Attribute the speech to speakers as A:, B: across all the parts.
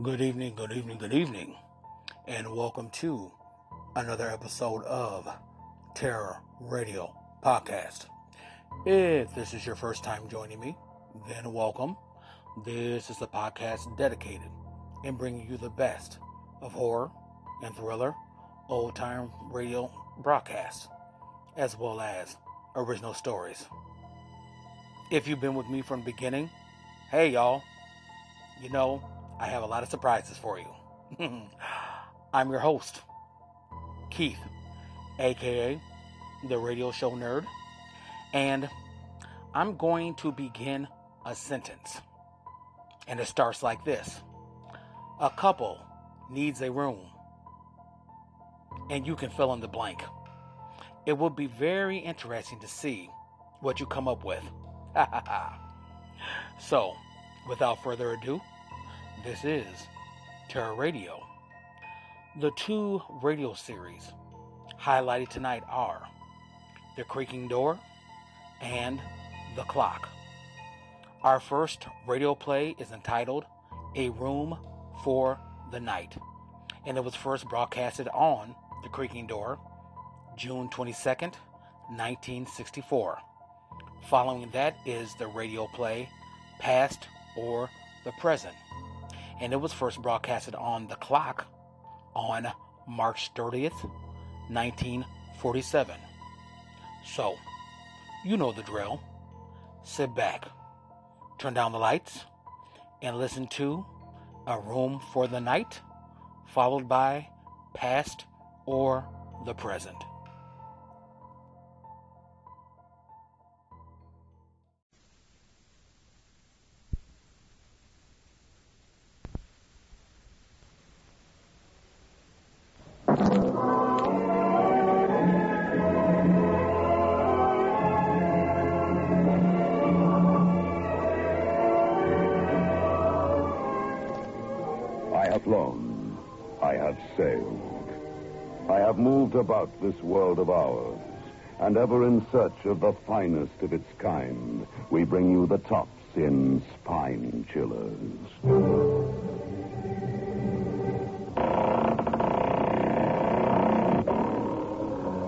A: Good evening, good evening, good evening, and welcome to another episode of Terror Radio Podcast. If this is your first time joining me, then welcome. This is a podcast dedicated in bringing you the best of horror and thriller, old time radio broadcasts, as well as original stories. If you've been with me from the beginning, hey y'all, you know, I have a lot of surprises for you. I'm your host, Keith, aka the radio show nerd, and I'm going to begin a sentence. And it starts like this A couple needs a room, and you can fill in the blank. It will be very interesting to see what you come up with. so, without further ado, this is Terror Radio. The two radio series highlighted tonight are The Creaking Door and The Clock. Our first radio play is entitled A Room for the Night, and it was first broadcasted on The Creaking Door June 22nd, 1964. Following that is the radio play Past or the Present and it was first broadcasted on the clock on March 30th, 1947. So, you know the drill. Sit back, turn down the lights, and listen to A Room for the Night, followed by Past or the Present.
B: About this world of ours, and ever in search of the finest of its kind, we bring you the tops in spine chillers.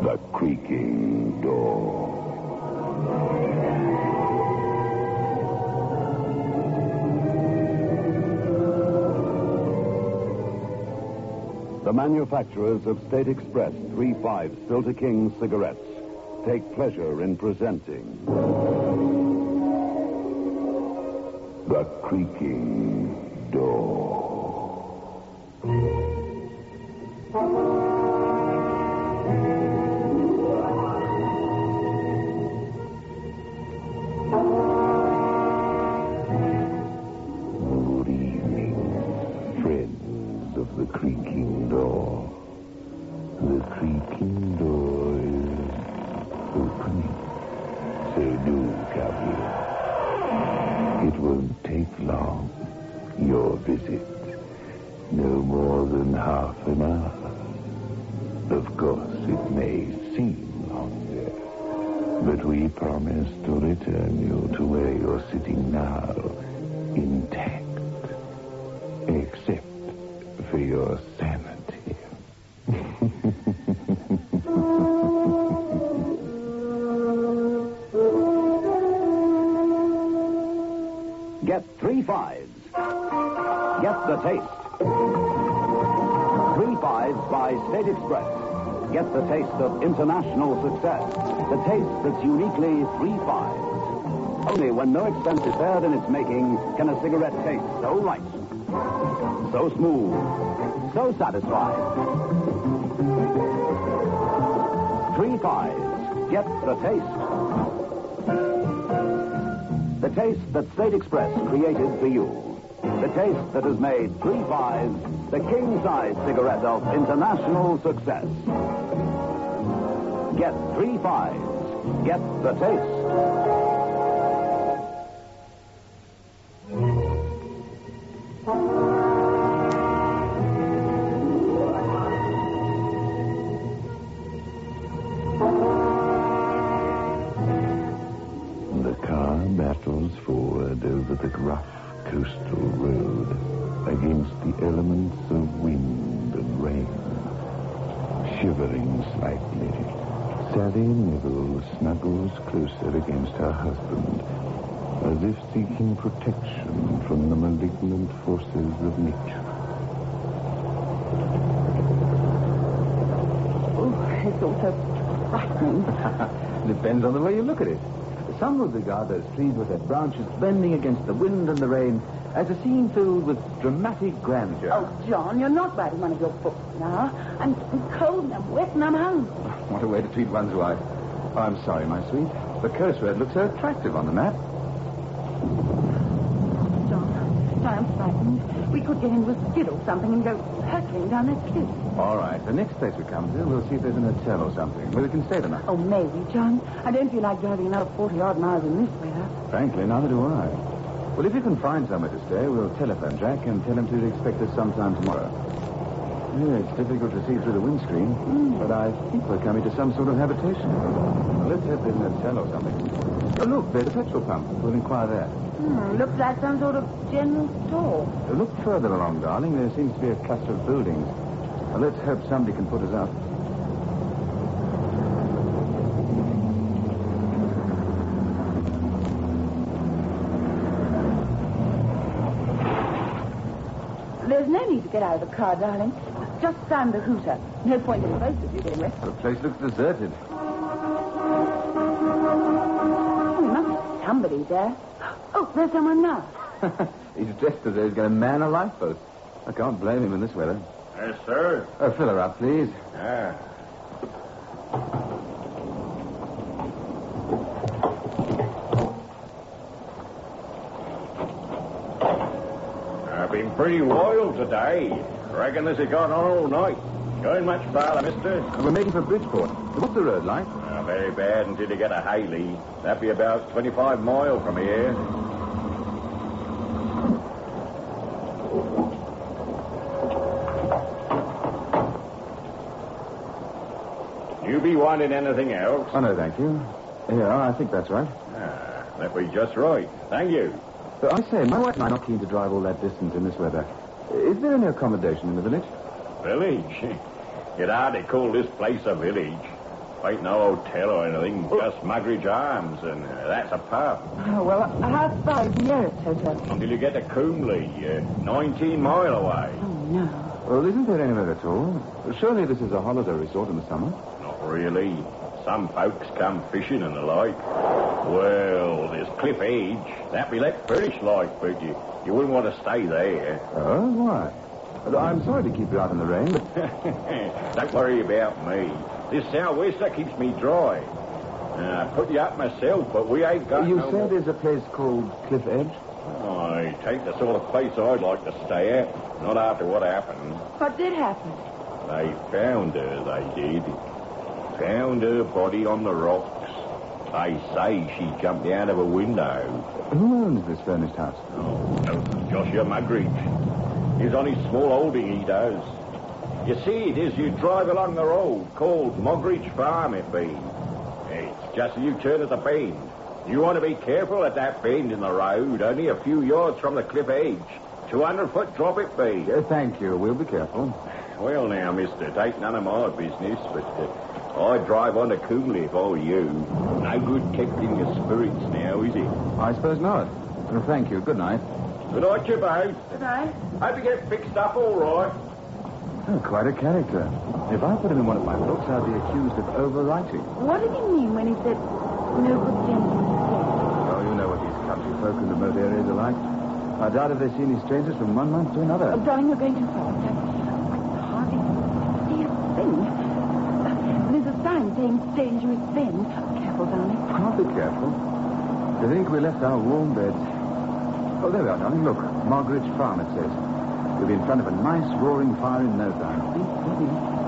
B: The creaking door. The manufacturers of State Express 3-5 Filter King cigarettes take pleasure in presenting The Creaking Door. Get the taste of international success. The taste that's uniquely three fives. Only when no expense is spared in its making can a cigarette taste so right, so smooth, so satisfying. Three fives. Get the taste. The taste that State Express created for you. The taste that has made three fives the king size cigarette of international success. Get three fives. Get the taste.
C: Regard those trees with their branches bending against the wind and the rain as a scene filled with dramatic grandeur.
D: Oh, John, you're not writing one of your books now. I'm, cold and I'm wet and I'm hungry.
C: What a way to treat one's wife. I'm sorry, my sweet. The coast road looks so attractive on the map.
D: John, John, I'm frightened. We could get into a skid or something and go hurtling down that cliff.
C: All right. The next place we come to, we'll see if there's an hotel or something where we can stay the night.
D: Oh, maybe, John. I don't feel like driving another 40 odd miles in this weather.
C: Frankly, neither do I. Well, if you can find somewhere to stay, we'll telephone Jack and tell him to expect us sometime tomorrow. Yeah, it's difficult to see through the windscreen, hmm. but I think we're coming to some sort of habitation. Well, let's there's an hotel or something. Oh, look, there's a petrol pump. We'll inquire there.
D: Hmm, looks like some sort of general store.
C: Uh, Look further along, darling. There seems to be a cluster of buildings. Well, let's hope somebody can put us up.
D: There's no need to get out of the car, darling. Just sound the hooter. No point in both of you getting wet.
C: The place looks deserted.
D: Must somebody there. Oh, there's someone now.
C: he's dressed as though he's going to man a lifeboat. I can't blame him in this weather.
E: Yes, sir.
C: Oh, fill her up, please.
E: Yeah. I've been pretty wild today. Reckon this has gone on all night. Going much farther, mister?
C: We're making for Bridgeport. What's the road like?
E: Uh, very bad until you get a Haley. That'd be about 25 mile from here. You be wanting anything else?
C: Oh, no, thank you. Yeah, I think that's right.
E: Ah, that be just right. Thank you.
C: But I say, my wife and I are not keen to drive all that distance in this weather. Is there any accommodation in the village?
E: Village? You'd hardly call this place a village. Ain't no hotel or anything, just Mugridge Arms, and uh, that's a pub.
D: Oh, well, how far is the nearest hotel?
E: Until you get to Coomley, uh, 19 mile away.
D: Oh, no.
C: Well, isn't there anywhere at all? Surely this is a holiday resort in the summer.
E: Not really. Some folks come fishing and the like. Well, there's Cliff Edge. That be let British like, but you, you wouldn't want to stay there.
C: Oh, why? I'm sorry to keep you out in the rain, but
E: Don't worry about me. This sou'wester keeps me dry. Uh, I put you up myself, but we ain't got
C: you
E: no
C: said
E: more-
C: there's a place called Cliff Edge?
E: I take the sort of place I'd like to stay at. Not after what happened.
D: What did happen?
E: They found her, they did. Found her body on the rocks. They say she jumped out of a window.
C: Who owns this furnished house?
E: Oh, no, Joshua Mugridge. He's on his small holding, he does. You see it is you drive along the road called Mugridge Farm, it be. It's just as you turn at the bend. You want to be careful at that bend in the road, only a few yards from the cliff edge. 200 foot drop it be.
C: Uh, thank you. We'll be careful.
E: Well, now, mister, it ain't none of my business, but uh, I'd drive on to Coomley if I were you. No good keeping your spirits now, is it?
C: I suppose not. Well, thank you. Good night.
E: Good night, you both.
D: Did I?
E: Hope you get fixed up all right.
C: Oh, quite a character. If I put him in one of my books, I'd be accused of overwriting.
D: What did he mean when he said no good gentleman
C: Oh, you know what these country folk in the remote areas are like. I doubt if they see any strangers from one month to another.
D: Oh, darling, you're going too fast. I can hardly see a thing. There's a sign saying dangerous bend. Careful, darling.
C: I'll be careful. To think we left our warm beds. Oh, there we are, darling. Look, Margaret's Farm, it says. We'll be in front of a nice roaring fire in no time.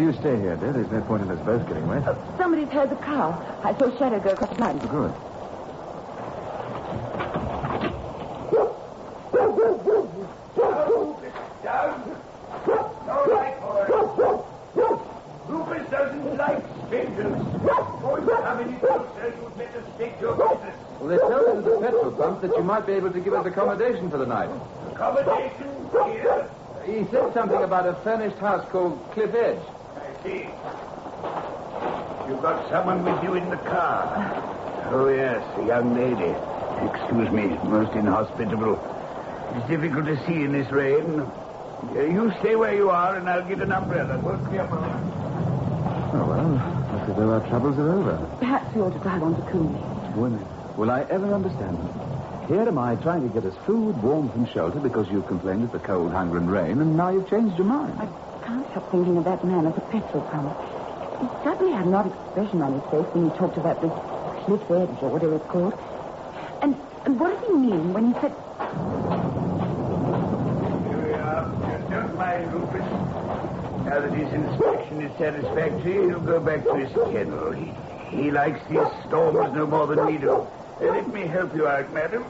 C: You stay here, dear. There's no point in us both getting wet.
D: Oh, somebody's heard the car. I saw Shadow go across the line.
C: Oh, good.
F: No light for it. Rufus doesn't like strangers. Boys coming closer, you'd better to your business.
C: Well, they told us at the petrol pump that you might be able to give us accommodation for the night.
F: Accommodation here.
C: He said something about a furnished house called Cliff Edge.
F: I see. You've got someone with you in the car. Oh, yes, a young lady. Excuse me, most inhospitable. It's difficult to see in this rain. Uh, you stay where you are, and I'll get an umbrella. Won't be up a lot.
C: Oh, well, looks as though our troubles are over.
D: Perhaps we ought to drive on to Coombe.
C: When will I ever understand them? Here am I trying to get us food, warmth, and shelter because you've complained of the cold, hunger, and rain, and now you've changed your mind.
D: I can't help thinking of that man at the petrol pump. He suddenly had an odd expression on his face when he talked about this cliff edge or whatever it's called. And, and what did he mean when he said...
F: Here we are. Don't mind Rufus. Now that his inspection is satisfactory, he'll go back to his kennel. He, he likes these storms no more than we do. Let me help you out, madam.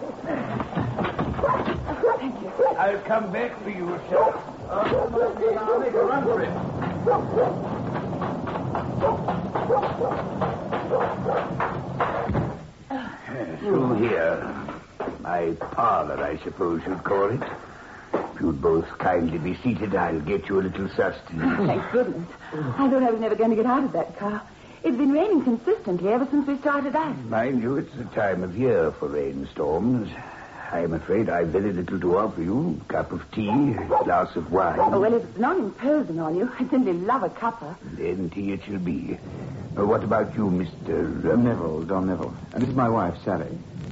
D: Thank you.
F: I'll come back for you, sir.
C: I'll make a run for it.
F: Here. My parlor, I suppose you'd call it. If you'd both kindly be seated, I'll get you a little sustenance.
D: Thank goodness. I thought I was never going to get out of that car. It's been raining consistently ever since we started out.
F: Mind you, it's the time of year for rainstorms. I'm afraid I've very little to offer you. Cup of tea, glass of wine.
D: Oh, well, if it's not imposing on you, I simply love a cuppa.
F: Then tea it shall be. Uh, what about you, Mr. Um,
C: Neville, John Neville. And this is my wife, Sally.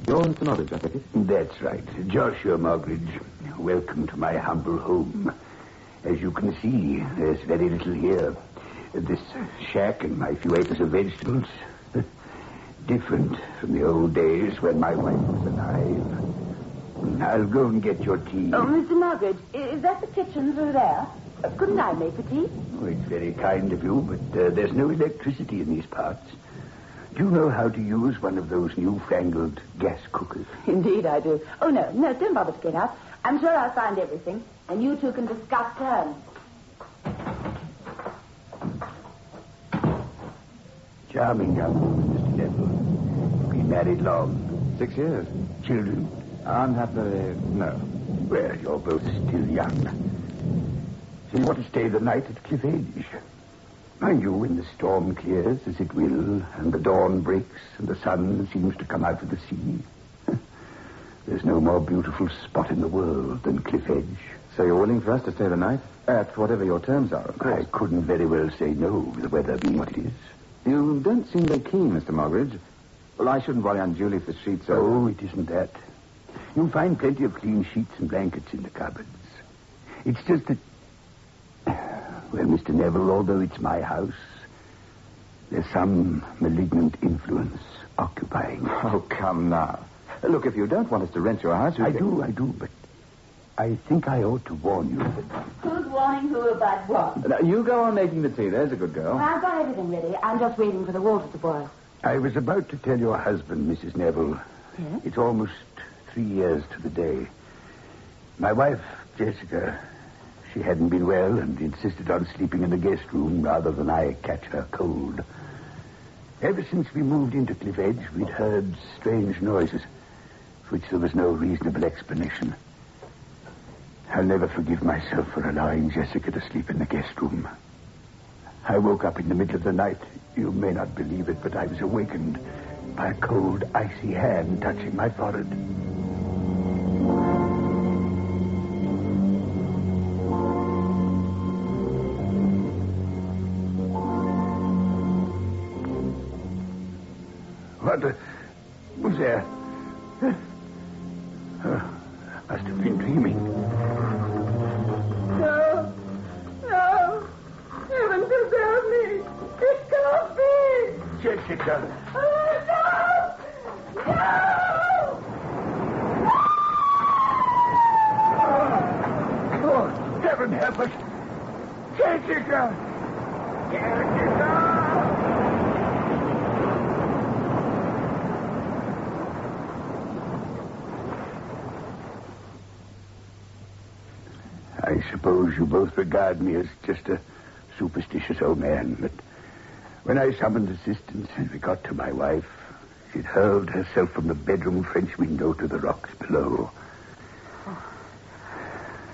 C: You're Mr. Norwich, I take it?
F: That's right. Joshua Mogridge. Welcome to my humble home. As you can see, there's very little here. This shack and my few acres of vegetables. Different from the old days when my wife was alive. I'll go and get your tea.
D: Oh, Mr. Nugget, is that the kitchen through there? Uh, Couldn't I make the tea?
F: Oh, it's very kind of you, but uh, there's no electricity in these parts. Do you know how to use one of those newfangled gas cookers?
D: Indeed, I do. Oh, no, no, don't bother to get up. I'm sure I'll find everything, and you two can discuss terms.
F: Charming young woman, Mr. Neville. Been married long.
C: Six years.
F: Children?
C: Unhappily, uh, no.
F: Well, you're both still young. So you want to stay the night at Cliff Edge? Mind you, when the storm clears, as it will, and the dawn breaks, and the sun seems to come out of the sea, there's no more beautiful spot in the world than Cliff Edge.
C: So you're willing for us to stay the night? At whatever your terms are, of course.
F: I couldn't very well say no, the weather being what it is.
C: You don't seem very keen, Mr. Mogridge. Well, I shouldn't worry unduly if the sheets are...
F: Oh, it isn't that. You'll find plenty of clean sheets and blankets in the cupboards. It's just that. Well, Mr. Neville, although it's my house, there's some malignant influence occupying. it.
C: Oh, come now. Look, if you don't want us to rent your house... we
F: I
C: can-
F: do, I do, but I think I ought to warn you.
D: Who's warning who about what?
C: Now, you go on making the tea. There's a good girl.
D: I've got everything ready. I'm just waiting for the water to boil.
F: I was about to tell your husband, Mrs. Neville.
D: Yes?
F: It's almost three years to the day. My wife, Jessica, she hadn't been well and insisted on sleeping in the guest room rather than I catch her cold. Ever since we moved into Cliff Edge, we'd heard strange noises, for which there was no reasonable explanation. I'll never forgive myself for allowing Jessica to sleep in the guest room. I woke up in the middle of the night. You may not believe it, but I was awakened by a cold, icy hand touching my forehead. What. Help us! Jessica! I suppose you both regard me as just a superstitious old man, but when I summoned assistance and we got to my wife, she'd hurled herself from the bedroom French window to the rocks below.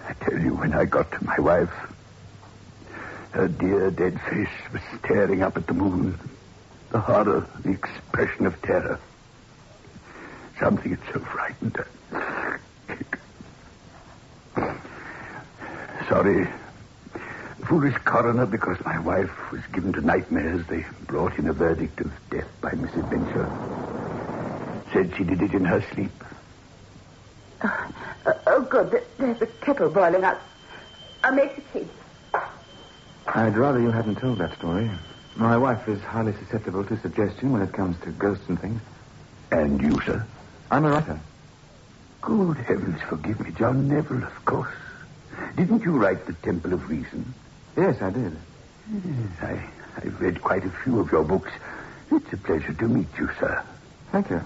F: I tell you, when I got to my wife, her dear dead face was staring up at the moon. The horror, the expression of terror. Something had so frightened her. Sorry. Foolish coroner, because my wife was given to nightmares, they brought in a verdict of death by misadventure. Said she did it in her sleep.
D: Uh, oh, good. There's a kettle boiling up. I'll make the tea.
C: I'd rather you hadn't told that story. My wife is highly susceptible to suggestion when it comes to ghosts and things.
F: And you, sir?
C: I'm a writer.
F: Good heavens, forgive me, John Neville, of course. Didn't you write The Temple of Reason?
C: Yes, I did.
F: I, I've read quite a few of your books. It's a pleasure to meet you, sir.
C: Thank you.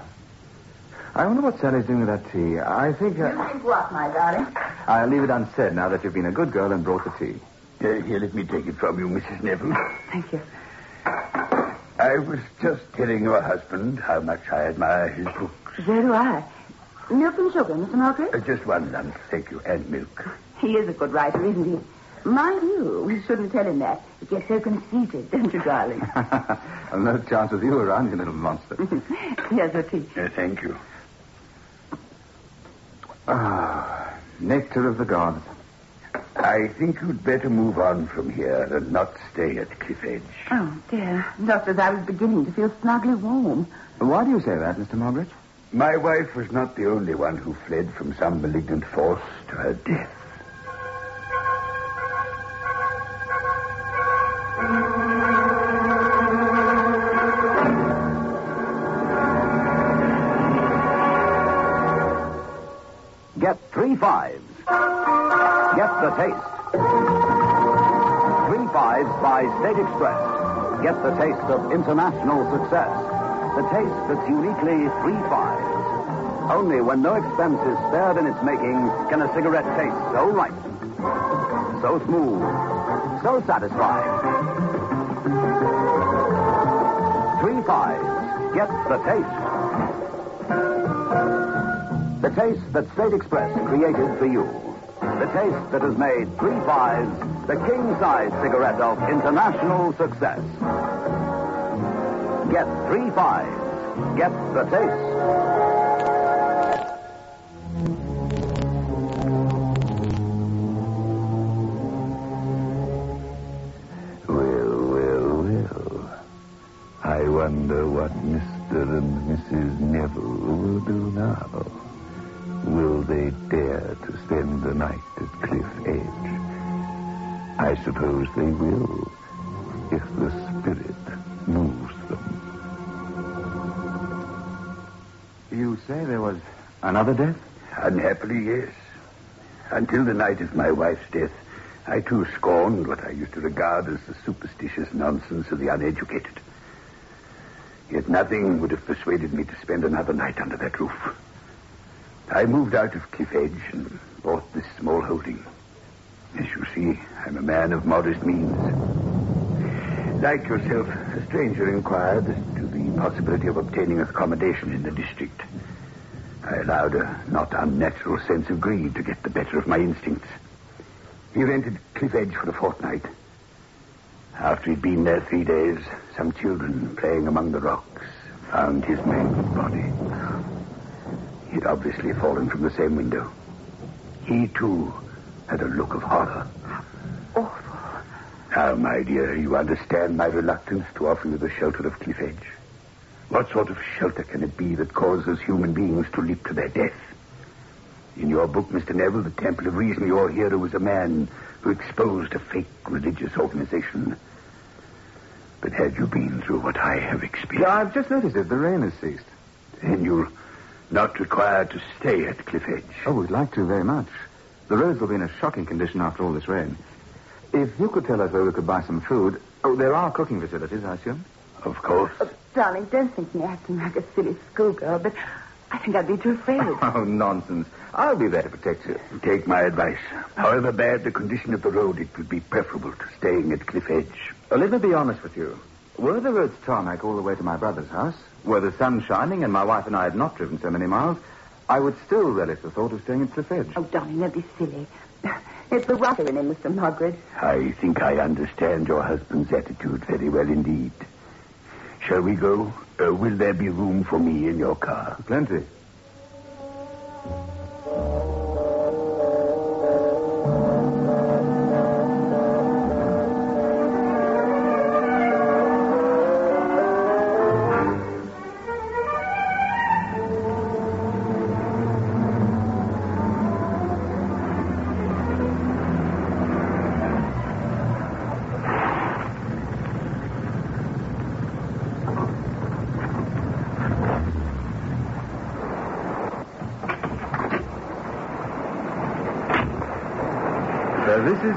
C: I wonder what Sally's doing with that tea. I think uh,
D: You think what, my darling?
C: I'll leave it unsaid now that you've been a good girl and brought the tea.
F: Uh, here, let me take it from you, Mrs. Neville.
D: Thank you.
F: I was just telling your husband how much I admire his books.
D: So do I. Milk and sugar, Mr. Mogridge?
F: Uh, just one lunch, thank you, and milk.
D: He is a good writer, isn't he? Mind you, we shouldn't tell him that. He gets so conceited, don't you, darling?
C: no chance with you around, you little monster.
D: Here's the tea.
F: Uh, thank you.
C: Ah, nectar of the gods.
F: I think you'd better move on from here and not stay at Cliff Edge.
D: Oh, dear. Just as I was beginning to feel snugly warm.
C: Why do you say that, Mr. Mogridge?
F: My wife was not the only one who fled from some malignant force to her death.
B: State Express. Get the taste of international success. The taste that's uniquely three fives. Only when no expense is spared in its making can a cigarette taste so right, so smooth, so satisfying. Three fives. Get the taste. The taste that State Express created for you. The taste that has made three fives the king size cigarette of international success. Get three fives. Get the taste.
C: Another death?
F: Unhappily, yes. Until the night of my wife's death, I too scorned what I used to regard as the superstitious nonsense of the uneducated. Yet nothing would have persuaded me to spend another night under that roof. I moved out of Cliff Edge and bought this small holding. As you see, I'm a man of modest means. Like yourself, a stranger inquired as to the possibility of obtaining accommodation in the district. I allowed a not unnatural sense of greed to get the better of my instincts. He rented Cliff Edge for a fortnight. After he'd been there three days, some children playing among the rocks found his mangled body. He'd obviously fallen from the same window. He, too, had a look of horror. Now, my dear, you understand my reluctance to offer you the shelter of Cliff Edge. What sort of shelter can it be that causes human beings to leap to their death? In your book, Mr. Neville, The Temple of Reason, your hero was a man who exposed a fake religious organization. But had you been through what I have experienced, Yeah,
C: I've just noticed it. The rain has ceased.
F: then you're not required to stay at Cliff Edge.
C: Oh, we'd like to very much. The roads will be in a shocking condition after all this rain. If you could tell us where we could buy some food, Oh, there are cooking facilities, I assume?
F: Of course.
D: Oh, darling, don't think me acting like a silly schoolgirl, but I think I'd be too afraid.
C: Oh, nonsense. I'll be there to protect you.
F: Take my advice. However bad the condition of the road, it would be preferable to staying at Cliff Edge.
C: Well, let me be honest with you. Were the roads tarmac all the way to my brother's house, were the sun shining and my wife and I had not driven so many miles, I would still relish the thought of staying at Cliff Edge.
D: Oh, darling, don't be silly. It's the writer in him, Mr. Mogridge.
F: I think I understand your husband's attitude very well indeed. Shall we go? Uh, will there be room for me in your car?
C: Plenty.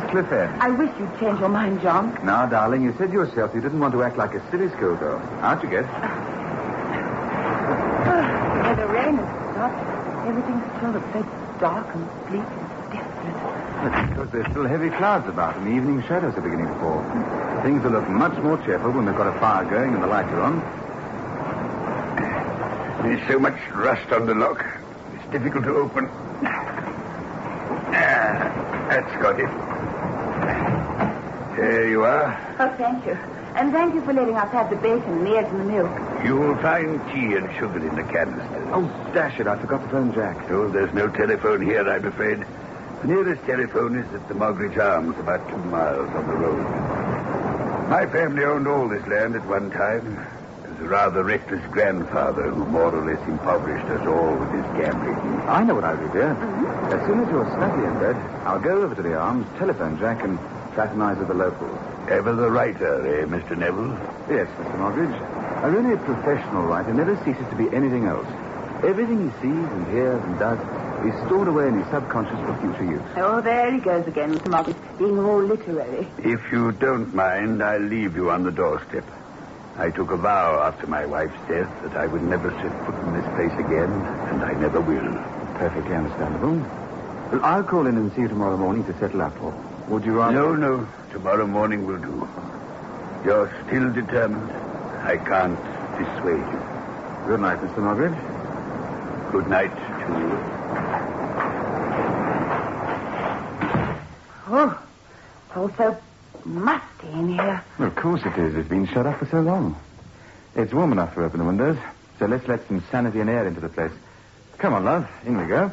C: Cliff Edge.
D: I wish you'd change your mind, John.
C: Now, darling, you said yourself you didn't want to act like a silly schoolgirl. Out you get.
D: Where the rain has stopped, everything's still a bit dark and bleak and desolate.
C: That's because there's still heavy clouds about and the evening shadows are beginning to fall. Things will look much more cheerful when we've got a fire going and the lights are on.
F: There's so much rust on the lock. It's difficult to open. Ah, that's got it. There you are.
D: Oh, thank you. And thank you for letting us have the bacon and the eggs and the milk.
F: You'll find tea and sugar in the canisters.
C: Oh, dash it, I forgot to phone Jack.
F: Oh, there's no telephone here, I'm afraid. The nearest telephone is at the Mogridge Arms, about two miles on the road. My family owned all this land at one time. It was a rather reckless grandfather who more or less impoverished us all with his gambling.
C: I know what I'll do, dear. As soon as you're snugly in bed, I'll go over to the arms, telephone Jack, and fraternize with the locals.
F: Ever the writer, eh, Mr. Neville?
C: Yes, Mr. Mogridge. A really professional writer never ceases to be anything else. Everything he sees and hears and does is stored away in his subconscious for future use.
D: Oh, there he goes again, Mr. Mugridge, being all literary.
F: If you don't mind, I'll leave you on the doorstep. I took a vow after my wife's death that I would never set foot in this place again, and I never will.
C: Perfectly understandable. Well, I'll call in and see you tomorrow morning to settle up, or would you rather...
F: No, no. Tomorrow morning will do. You're still determined. I can't dissuade you.
C: Good night, Mr. Mogridge.
F: Good night to you.
D: Oh, it's all so musty in here.
C: Well, of course it is. It's been shut up for so long. It's warm enough to open the windows, so let's let some sanity and air into the place. Come on, love. In we go.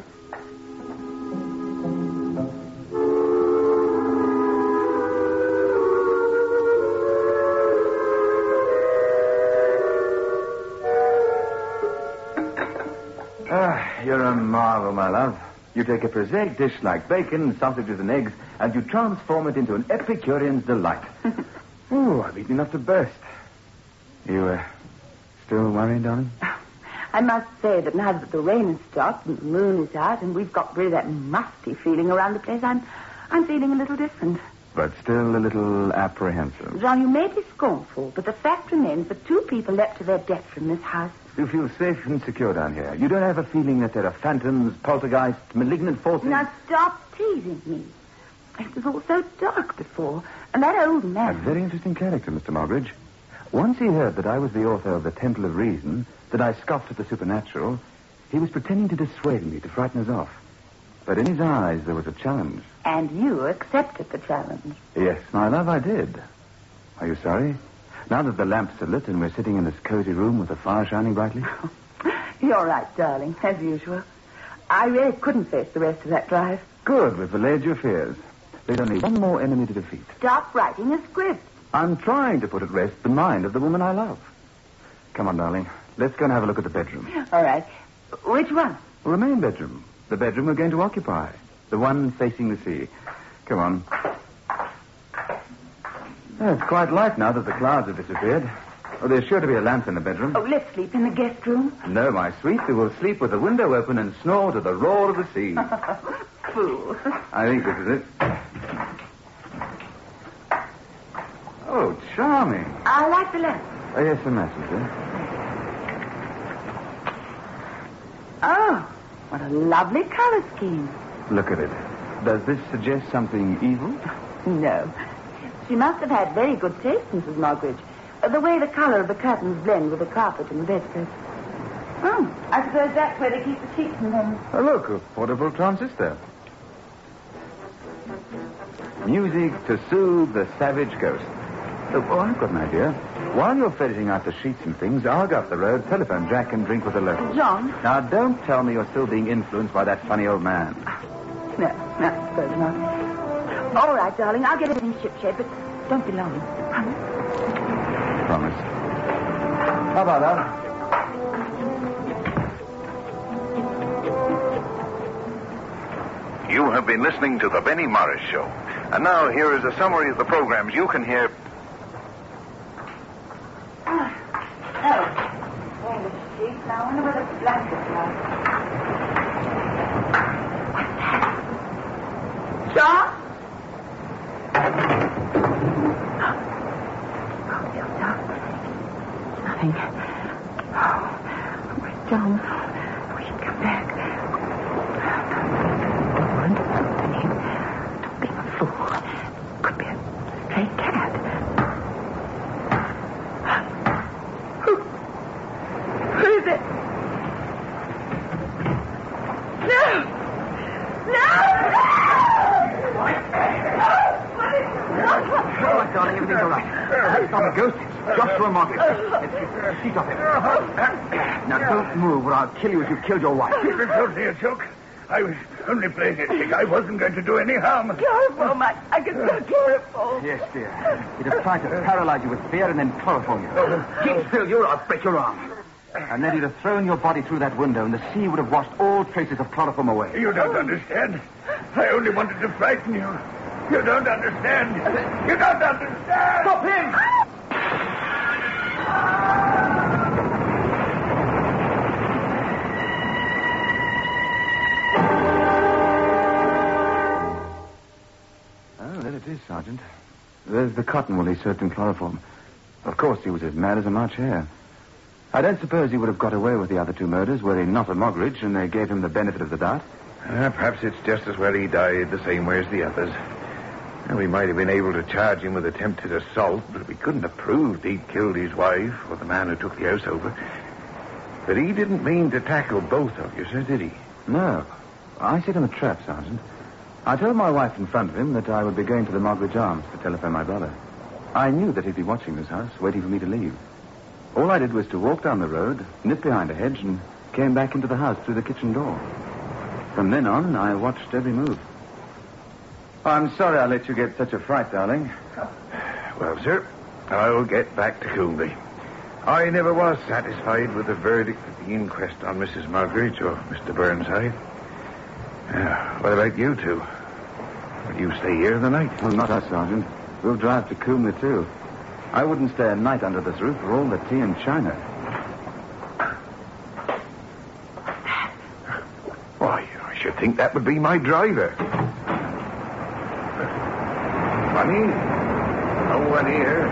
C: Marvel, my love. You take a prosaic dish like bacon, sausages, and eggs, and you transform it into an Epicurean's delight. oh, I've eaten enough to burst. You, uh, still worried, darling?
D: I must say that now that the rain has stopped and the moon is out and we've got rid of that musty feeling around the place, I'm, I'm feeling a little different.
C: But still a little apprehensive.
D: John, you may be scornful, but the fact remains that two people leapt to their death from this house.
C: You feel safe and secure down here. You don't have a feeling that there are phantoms, poltergeists, malignant forces.
D: Now stop teasing me. It was all so dark before, and that old man.
C: A very interesting character, Mr. Mogridge. Once he heard that I was the author of The Temple of Reason, that I scoffed at the supernatural, he was pretending to dissuade me, to frighten us off. But in his eyes, there was a challenge.
D: And you accepted the challenge.
C: Yes, my love, I did. Are you sorry? Now that the lamps are lit and we're sitting in this cozy room with the fire shining brightly?
D: You're right, darling, as usual. I really couldn't face the rest of that drive.
C: Good, we've allayed your fears. There's only one more enemy to defeat.
D: Stop writing a script.
C: I'm trying to put at rest the mind of the woman I love. Come on, darling. Let's go and have a look at the bedroom.
D: All right. Which one?
C: Well, the main bedroom. The bedroom we're going to occupy. The one facing the sea. Come on. Oh, it's quite light now that the clouds have disappeared. Oh, there's sure to be a lamp in the bedroom.
D: Oh, let's sleep in the guest room.
C: No, my sweet, we will sleep with the window open and snore to the roar of the sea.
D: Fool.
C: I think this is it. Oh, charming.
D: I like the lamp.
C: Oh, yes, the messenger.
D: Oh, what a lovely color scheme.
C: Look at it. Does this suggest something evil?
D: No. She must have had very good taste, Mrs. Mogridge. Uh, The way the color of the curtains blend with the carpet and the bedstead. Oh, I suppose that's where they keep the sheets and things.
C: Oh, look, a portable transistor. Music to soothe the savage ghost. Oh, oh, I've got an idea. While you're ferreting out the sheets and things, I'll go up the road, telephone Jack, and drink with the locals.
D: John?
C: Now, don't tell me you're still being influenced by that funny old man.
D: No, no, I suppose not. All right, darling, I'll get everything shipshape, but don't be long. Promise?
C: Promise. How about that?
G: You have been listening to The Benny Morris Show. And now here is a summary of the programs you can hear.
D: Ah, oh, there's the sheets. Now, I wonder where the blankets are. What's that? John? Oh, it's dark. Nothing. Oh, where's John? We should come back. Don't be a fool. Could be a stray cat. Who? Who is it? No! No!
C: All right, darling, everything's all right. It's not a ghost. It's Joshua Mogridge. Let's get the sheet off him. Now, don't move or I'll kill you as you killed your wife.
F: It was only a joke. I was only playing a trick. I wasn't going to do any harm.
D: Chloroform. I, I can smell chloroform.
C: Yes, dear. He'd have tried to paralyze you with fear and then chloroform you. Oh, Keep still, you or I'll break your arm. And then he'd have thrown your body through that window, and the sea would have washed all traces of chloroform away.
F: You don't understand. I only wanted to frighten you. You don't understand. You don't understand.
C: Stop him! Ah! Is, Sergeant. There's the cotton wool he soaked in chloroform. Of course, he was as mad as a March hare. I don't suppose he would have got away with the other two murders were he not a Mogridge and they gave him the benefit of the doubt.
E: Uh, perhaps it's just as well he died the same way as the others. And we might have been able to charge him with attempted assault, but we couldn't have proved he'd killed his wife or the man who took the house over. But he didn't mean to tackle both of you, sir, did he?
C: No. I set him a trap, Sergeant. I told my wife in front of him that I would be going to the Mogridge Arms to telephone my brother. I knew that he'd be watching this house, waiting for me to leave. All I did was to walk down the road, nip behind a hedge, and came back into the house through the kitchen door. From then on, I watched every move. I'm sorry I let you get such a fright, darling.
E: Well, sir, I'll get back to Coombe. I never was satisfied with the verdict of the inquest on Mrs. Mugridge or Mr. Burnside. Uh, what about you two? Will you stay here the night?
C: Well, not us, Sergeant. We'll drive to Coombe, too. I wouldn't stay a night under this roof for all the tea in china.
E: Why, I should think that would be my driver. Funny. No one here.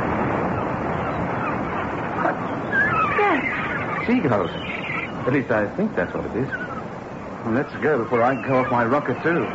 E: Yes.
C: Seagulls. At least I think that's what it is. Well, let's go before I go off my rocker, too.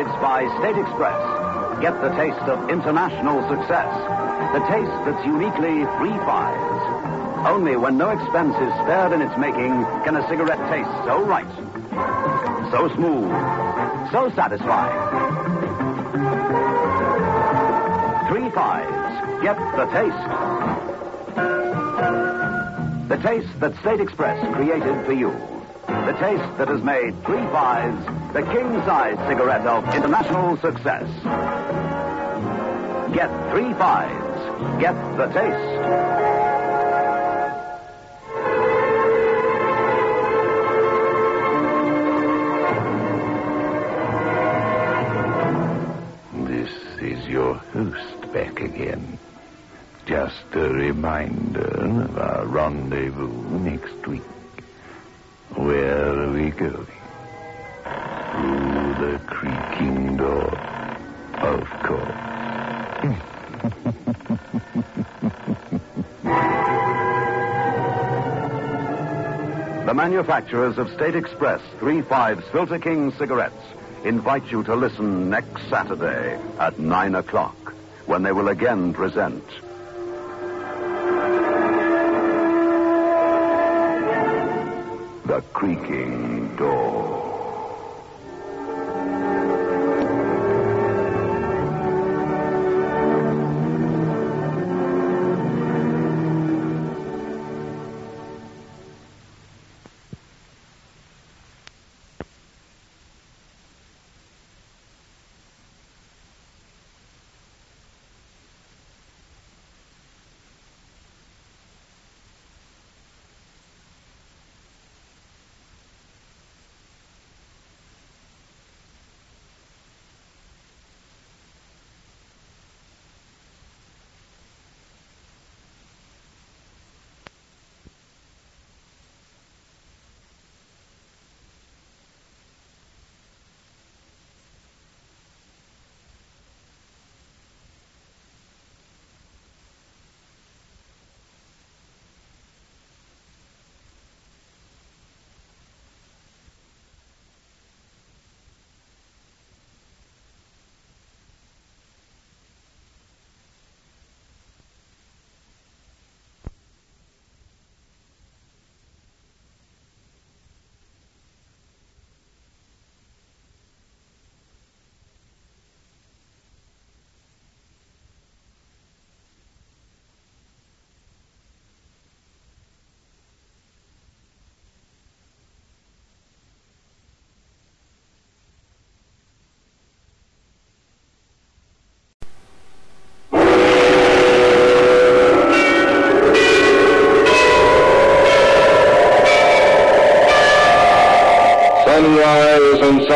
B: Fives by State Express. get the taste of international success. The taste that's uniquely three fives. Only when no expense is spared in its making can a cigarette taste so right, so smooth, so satisfying. Three fives. Get the taste. The taste that State Express created for you. The taste that has made Three Fives the king size cigarette of international success. Get Three Fives. Get the taste. Manufacturers of State Express 3 Fives Filter King cigarettes invite you to listen next Saturday at 9 o'clock when they will again present The Creaking Door.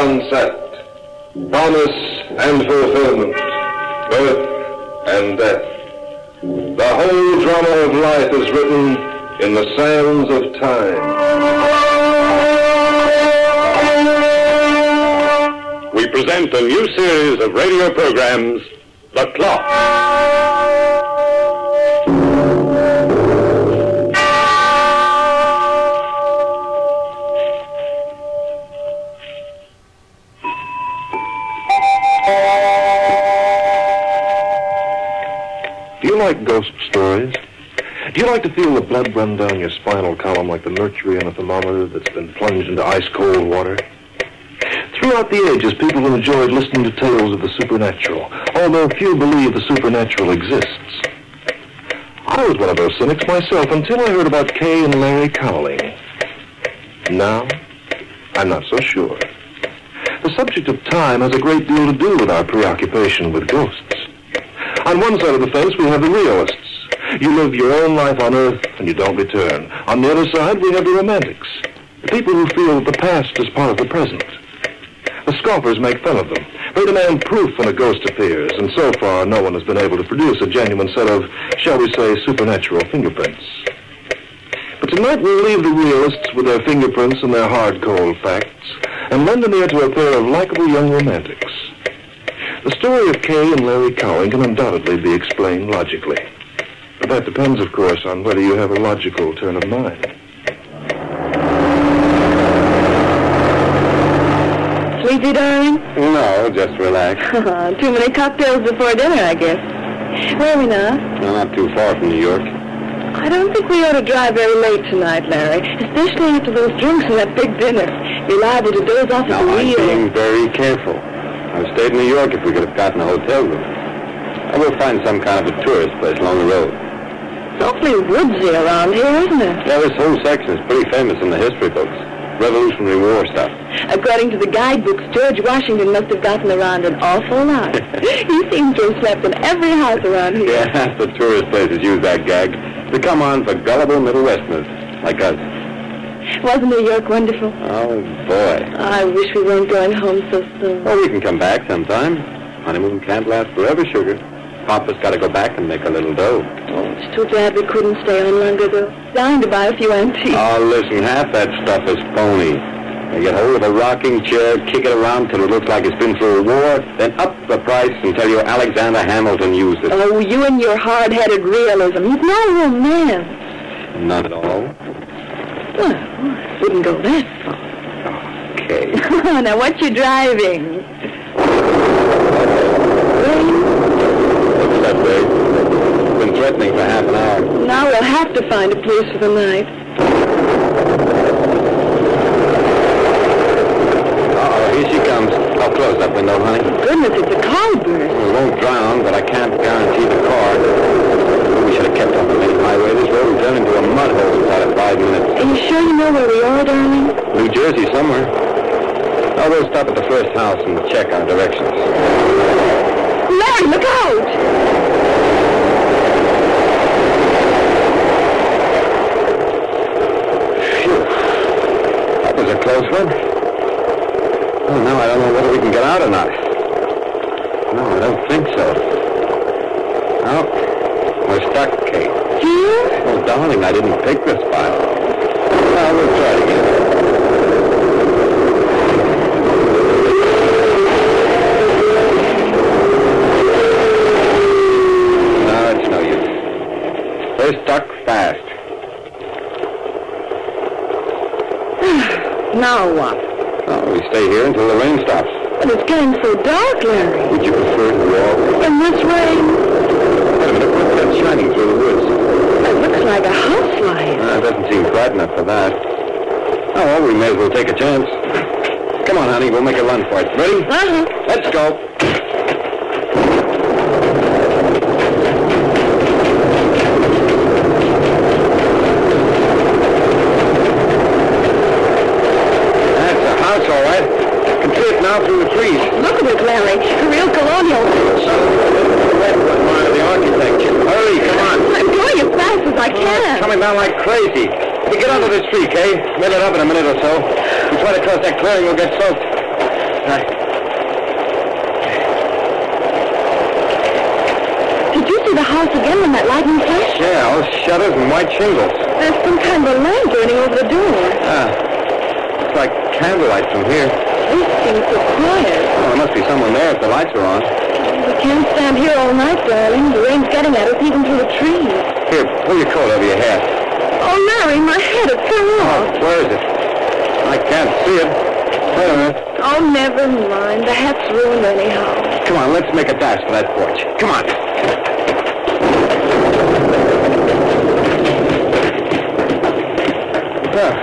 H: Sunset, promise and fulfillment, birth and death. The whole drama of life is written in the sands of time. We present a new series of radio programs, The Clock. Like ghost stories? Do you like to feel the blood run down your spinal column like the mercury in a thermometer that's been plunged into ice cold water? Throughout the ages, people have enjoyed listening to tales of the supernatural, although few believe the supernatural exists. I was one of those cynics myself until I heard about Kay and Larry Cowling. Now, I'm not so sure. The subject of time has a great deal to do with our preoccupation with ghosts. On one side of the fence, we have the realists. You live your own life on Earth and you don't return. On the other side, we have the romantics. The people who feel that the past is part of the present. The scoffers make fun of them. They demand proof when a ghost appears, and so far no one has been able to produce a genuine set of, shall we say, supernatural fingerprints. But tonight we'll leave the realists with their fingerprints and their hard, cold facts, and lend an ear to a pair of likable young romantics. The story of Kay and Larry Cowling can undoubtedly be explained logically. But that depends, of course, on whether you have a logical turn of mind.
I: Sleepy, darling?
J: No, just relax.
I: Too many cocktails before dinner, I guess. Where are we now?
J: No, not too far from New York.
I: I don't think we ought to drive very late tonight, Larry, especially after those drinks and that big dinner. You're liable to doze off
J: Now,
I: at the
J: I'm being very careful. I've stayed in New York if we could have gotten a hotel room. I will find some kind of a tourist place along the road.
I: It's awfully woodsy around here, isn't it?
J: Yeah, this whole section is pretty famous in the history books. Revolutionary War stuff.
I: According to the guidebooks, George Washington must have gotten around an awful lot. he seems to have slept in every house around here.
J: Yeah, the tourist places use that gag to come on for gullible Middle Westerners like us.
I: Wasn't New York wonderful?
J: Oh, boy.
I: I wish we weren't going home so soon.
J: Well, we can come back sometime. Honeymoon can't last forever, sugar. Papa's got to go back and make a little dough.
I: Oh, it's too bad we couldn't stay on longer, though. Dying to buy a few antiques.
J: Oh, listen, half that stuff is phony. They get hold of a rocking chair, kick it around till it looks like it's been through a war, then up the price until tell you Alexander Hamilton used it.
I: Oh, you and your hard-headed realism. He's not a real man.
J: Not at all.
I: Well, I wouldn't go that far.
J: Okay.
I: now, what you driving?
J: Looks that way. Been threatening for half an hour.
I: Now we'll have to find a place for the night.
J: Uh-oh, here she comes. I'll close that window, honey.
I: Goodness, it's a cloudburst.
J: We won't drown, but I can't guarantee the car. We should have kept on the main highway. This road will turn into a mud hole inside of five minutes.
I: Are you sure you know where we are, darling?
J: New Jersey somewhere. I'll go stop at the first house and check our directions.
I: Larry, look out! Phew.
J: That was a close one. Oh, now I don't know whether we can get out or not. No, I don't think so. No, we're stuck, Kate.
I: Here?
J: Oh, darling, I didn't pick this spot. Well, we'll try again. No, it's no use. We're stuck fast.
I: Now what?
J: Oh, we stay here until the rain stops.
I: But it's getting so dark, Larry.
J: Would you prefer to walk?
I: In this rain,
J: that shining through the woods?
I: it looks like a house light.
J: Uh, it doesn't seem bright enough for that. Oh, well, we may as well take a chance. Come on, honey, we'll make a run for it. Ready?
I: Uh-huh.
J: Let's go. That's a house, all right. Can see it now through the trees.
I: Look at it, Larry. A real colonial.
J: Red one, Mara, the architecture. Hurry, come on.
I: I'm going as fast as I can.
J: Coming down like crazy. You get under this tree, Kay. We'll it up in a minute or so. You try to cross that clearing, we'll get soaked. Right.
I: Did you see the house again when that lightning flashed?
J: Yeah, all shutters and white shingles.
I: There's some kind of a lamp burning over the door.
J: Ah, it's like candlelight from here.
I: This seems so quiet.
J: Oh, there must be someone there if the lights are on.
I: We can't stand here all night, darling. The rain's getting at us even through the trees.
J: Here, pull your coat over your head.
I: Oh, Larry, my head, it fell oh, off.
J: Where is it? I can't see it. Wait a minute.
I: Oh, never mind. The hat's ruined anyhow.
J: Come on, let's make a dash for that porch. Come on. Well,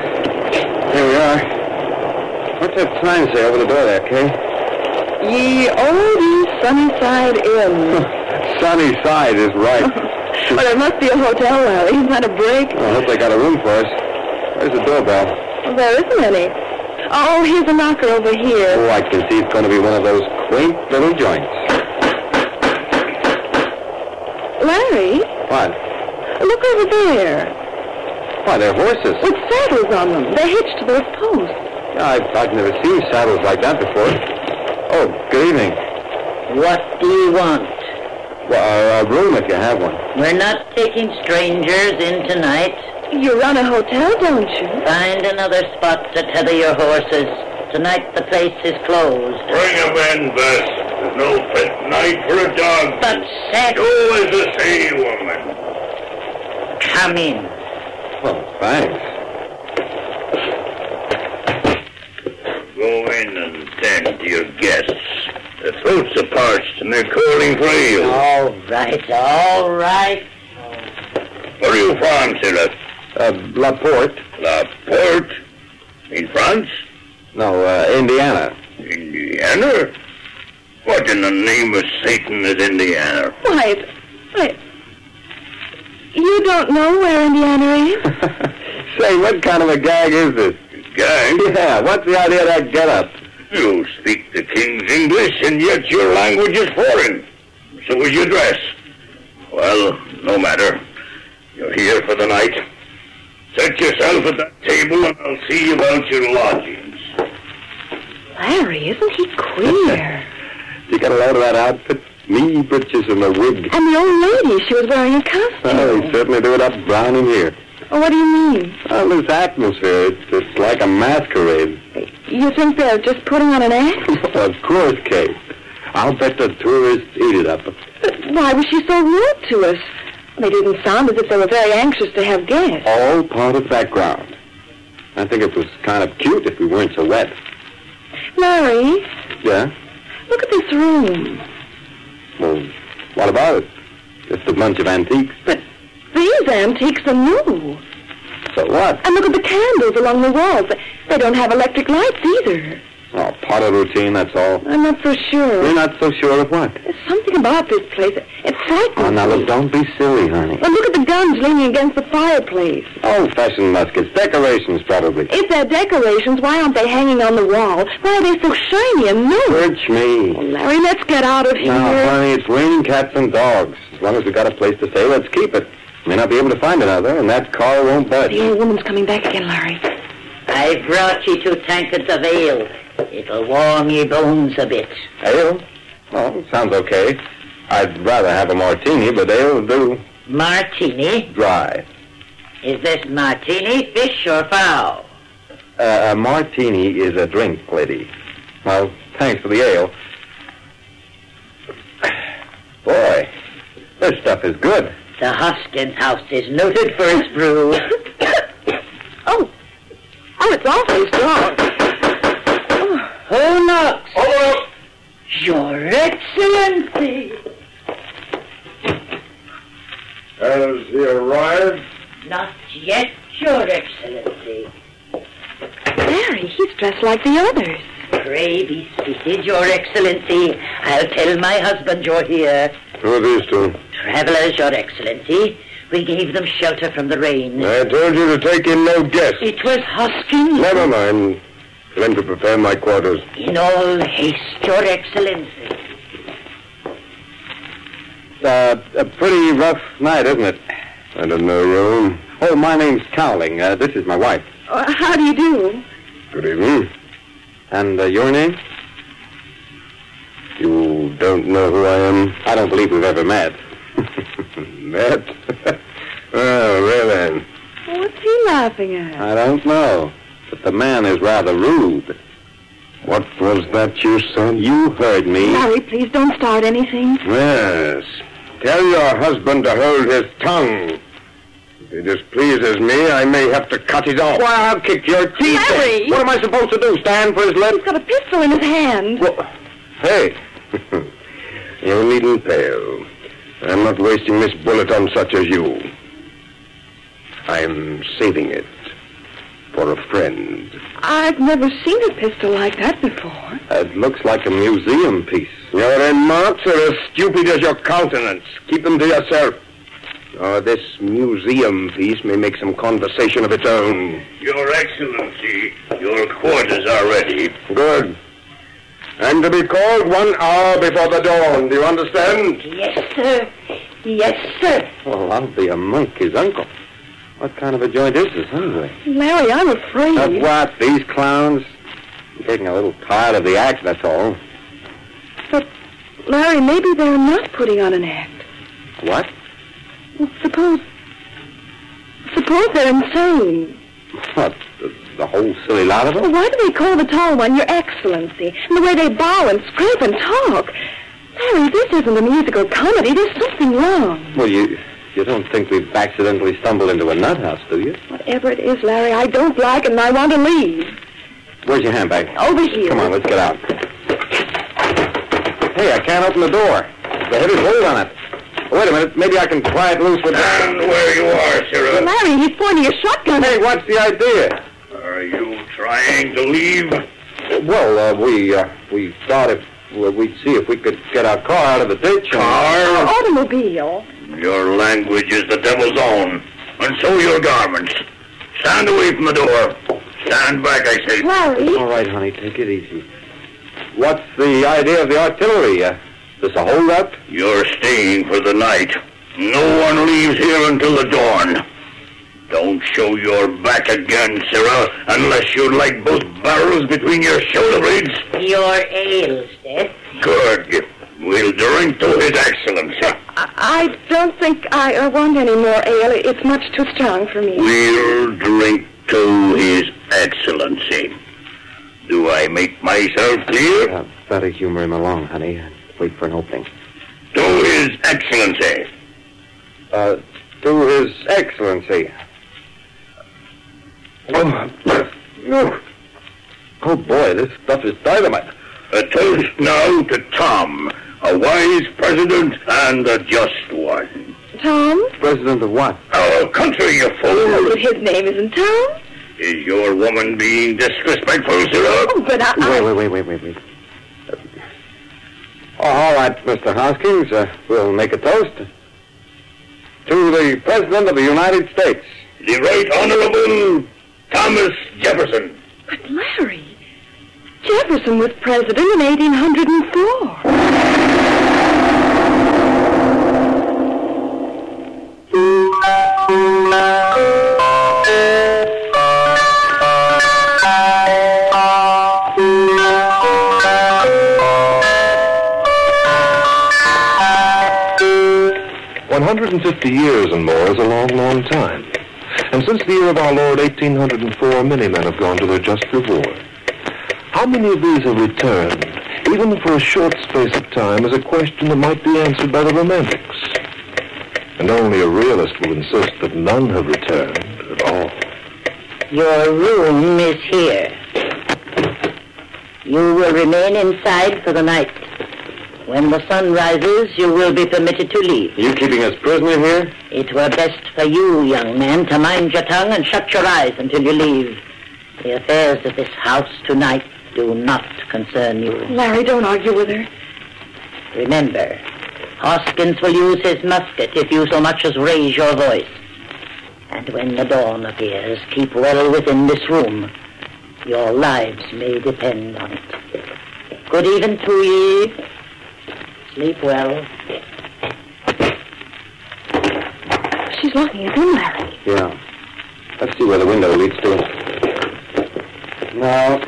J: here we are. What's that sign say over the door there, Kay?
I: Ye olde Sunnyside Inn.
J: Sunny side is right.
I: well, there must be a hotel, Larry. Isn't that a break?
J: I hope they got a room for us. Where's the doorbell?
I: Well, there isn't any. Oh, here's a knocker over here.
J: Oh, I can see it's going to be one of those quaint little joints.
I: Larry,
J: What?
I: look over there.
J: Why, they're horses.
I: With saddles on them. They're hitched to those posts.
J: I've, I've never seen saddles like that before. Oh, good evening.
K: What do you want?
J: Well, a, a room if you have one.
K: We're not taking strangers in tonight.
I: You run a hotel, don't you?
K: Find another spot to tether your horses. Tonight the place is closed.
L: Bring him in, Bess. There's no fit night for a dog.
K: But Seth,
L: Do as I say, woman.
K: come in.
J: Well, thanks.
L: Go in and tend to your guests. Their throats are parched and they're calling for ale.
K: All right, all right.
L: Where are you from, Silas?
J: Uh, La Porte.
L: La Porte? In France?
J: No, uh, Indiana.
L: Indiana? What in the name of Satan is Indiana?
I: Why, why, you don't know where Indiana is?
J: Say, what kind of a gag is this?
L: Gag?
J: Yeah, what's the idea of that get-up?
L: You speak the king's English, and yet your language is foreign. So is your dress. Well, no matter. You're here for the night. Set yourself at that table, and I'll see about your lodgings.
I: Larry, isn't he queer?
J: You got a lot of that outfit? Me breeches and a wig.
I: and the old lady, she was wearing a costume.
J: Oh, they certainly do it up brown in here.
I: Oh, what do you mean?
J: Oh, this atmosphere, it's, it's like a masquerade.
I: You think they're just putting on an act?
J: of course, Kate. I'll bet the tourists eat it up.
I: But why was she so rude to us? They didn't sound as if they were very anxious to have guests.
J: All part of background. I think it was kind of cute if we weren't so wet.
I: Larry,
J: Yeah?
I: look at this room.
J: Well, what about it? Just a bunch of antiques.
I: But antiques are new.
J: So what?
I: And look at the candles along the walls. They don't have electric lights either.
J: Oh, part of routine, that's all.
I: I'm not so sure.
J: You're not so sure of what?
I: There's something about this place. It frightens
J: Oh, now look, don't be silly, honey.
I: Well, look at the guns leaning against the fireplace.
J: Old-fashioned muskets, decorations, probably.
I: If they're decorations, why aren't they hanging on the wall? Why are they so shiny and new?
J: Search me.
I: Larry, let's get out of here.
J: No, honey, it's raining cats and dogs. As long as we've got a place to stay, let's keep it. May not be able to find another, and that car won't budge.
I: The old woman's coming back again, Larry.
K: I've brought you two tankards of ale. It'll warm your bones a bit.
J: Ale? Well, sounds okay. I'd rather have a martini, but ale will do.
K: Martini?
J: Dry.
K: Is this martini fish or fowl?
J: Uh, a martini is a drink, lady. Well, thanks for the ale. Boy, this stuff is good.
K: The Hoskins house is noted for its brew.
I: Oh, oh, it's awfully strong.
K: Oh, who knocks?
L: Oh,
K: Your Excellency.
L: Has he arrived?
K: Not yet, Your Excellency.
I: Larry, he's dressed like the others.
K: Pray be seated, Your Excellency. I'll tell my husband you're here.
J: Who are these two?
K: Travelers, Your Excellency. We gave them shelter from the rain.
J: I told you to take in no guests.
K: It was Hoskins.
J: Never mind. Tell him to prepare my quarters.
K: In all haste, Your Excellency.
J: Uh, a pretty rough night, isn't it? I don't know, room. Oh, my name's Cowling. Uh, this is my wife.
I: Uh, how do you do?
J: Good evening. And uh, your name? You don't know who I am? I don't believe we've ever met. met? well, well then.
I: What's he laughing at?
J: I don't know. But the man is rather rude. What was that you said? You heard me.
I: Larry, please don't start anything.
J: Yes. Tell your husband to hold his tongue. If he displeases me, I may have to cut it off. Why, I'll kick your teeth in.
I: Larry!
J: What am I supposed to do? Stand for his lip?
I: He's got a pistol in his hand.
J: Well, hey. you needn't pale. I'm not wasting this bullet on such as you. I'm saving it for a friend.
I: I've never seen a pistol like that before.
J: It looks like a museum piece. Your remarks are as stupid as your countenance. Keep them to yourself. Or this museum piece may make some conversation of its own.
L: Your Excellency, your quarters are ready.
J: Good. And to be called one hour before the dawn. Do you understand?
K: Yes, sir. Yes, sir.
J: Well, I'll be a monkey's uncle. What kind of a joint is this, anyway?
I: Larry, I'm afraid.
J: Of what? These clowns? I'm getting a little tired of the act, that's all.
I: But, Larry, maybe they're not putting on an act.
J: What?
I: Well, suppose. Suppose they're insane.
J: What? The, the whole silly lot of
I: Well,
J: them?
I: why do they call the tall one Your Excellency? And the way they bow and scrape and talk? Larry, this isn't a musical comedy. There's something wrong.
J: Well, you you don't think we've accidentally stumbled into a nut house, do you?
I: Whatever it is, Larry, I don't like it and I want to leave.
J: Where's your handbag?
I: Over here.
J: Come on, let's get out. Hey, I can't open the door. The heavy hold on it. Wait a minute. Maybe I can pry it loose with...
L: Stand where you are, sirrah.
I: Larry, he's pointing a shotgun.
J: Hey, what's the idea?
L: Are you trying to leave?
J: Well, uh, we, uh, we thought if well, we'd see if we could get our car out of the ditch. and-
L: Car?
I: Automobile.
L: Your language is the devil's own, and so your garments. Stand away from the door. Stand back, I say.
I: Larry.
J: All right, honey, take it easy. What's the idea of the artillery? Uh, this a holdup?
L: You're staying for the night. No one leaves here until the dawn. Don't show your back again, sirrah, unless you like both barrels between your shoulder blades.
K: Your ale, Seth.
L: Good. We'll drink to His Excellency.
I: I don't think I uh, want any more ale. It's much too strong for me.
L: We'll drink to His Excellency. Do I make myself clear?
J: Uh, better humor him along, honey. And Wait for an opening.
L: To His Excellency.
J: Uh, to His Excellency. Oh, oh, oh boy, this stuff is dynamite.
L: A toast now to Tom, a wise president and a just one.
I: Tom?
J: President of what?
L: Our country, you
I: Oh,
L: fool.
I: but his name isn't Tom.
L: Is your woman being disrespectful, sir?
I: Oh, but I...
J: Wait,
I: I...
J: wait, wait, wait, wait, wait. Uh, oh, all right, Mr. Hoskins, uh, we'll make a toast. To the President of the United States.
L: The Right Honorable Thomas Jefferson.
I: But Larry, Jefferson was president in 1804.
H: One hundred and fifty years and more is a long, long time. And since the year of our Lord 1804, many men have gone to their just reward. How many of these have returned, even for a short space of time, is a question that might be answered by the romantics. And only a realist will insist that none have returned at all.
K: Your room is here. You will remain inside for the night. When the sun rises, you will be permitted to leave.
J: You keeping us prisoner here?
K: It were best for you, young man, to mind your tongue and shut your eyes until you leave. The affairs of this house tonight do not concern you.
I: Larry, don't argue with her.
K: Remember, Hoskins will use his musket if you so much as raise your voice. And when the dawn appears, keep well within this room. Your lives may depend on it. Good even to ye. Sleep well.
I: She's locking us in, Larry.
J: Yeah. Let's see where the window leads to. No,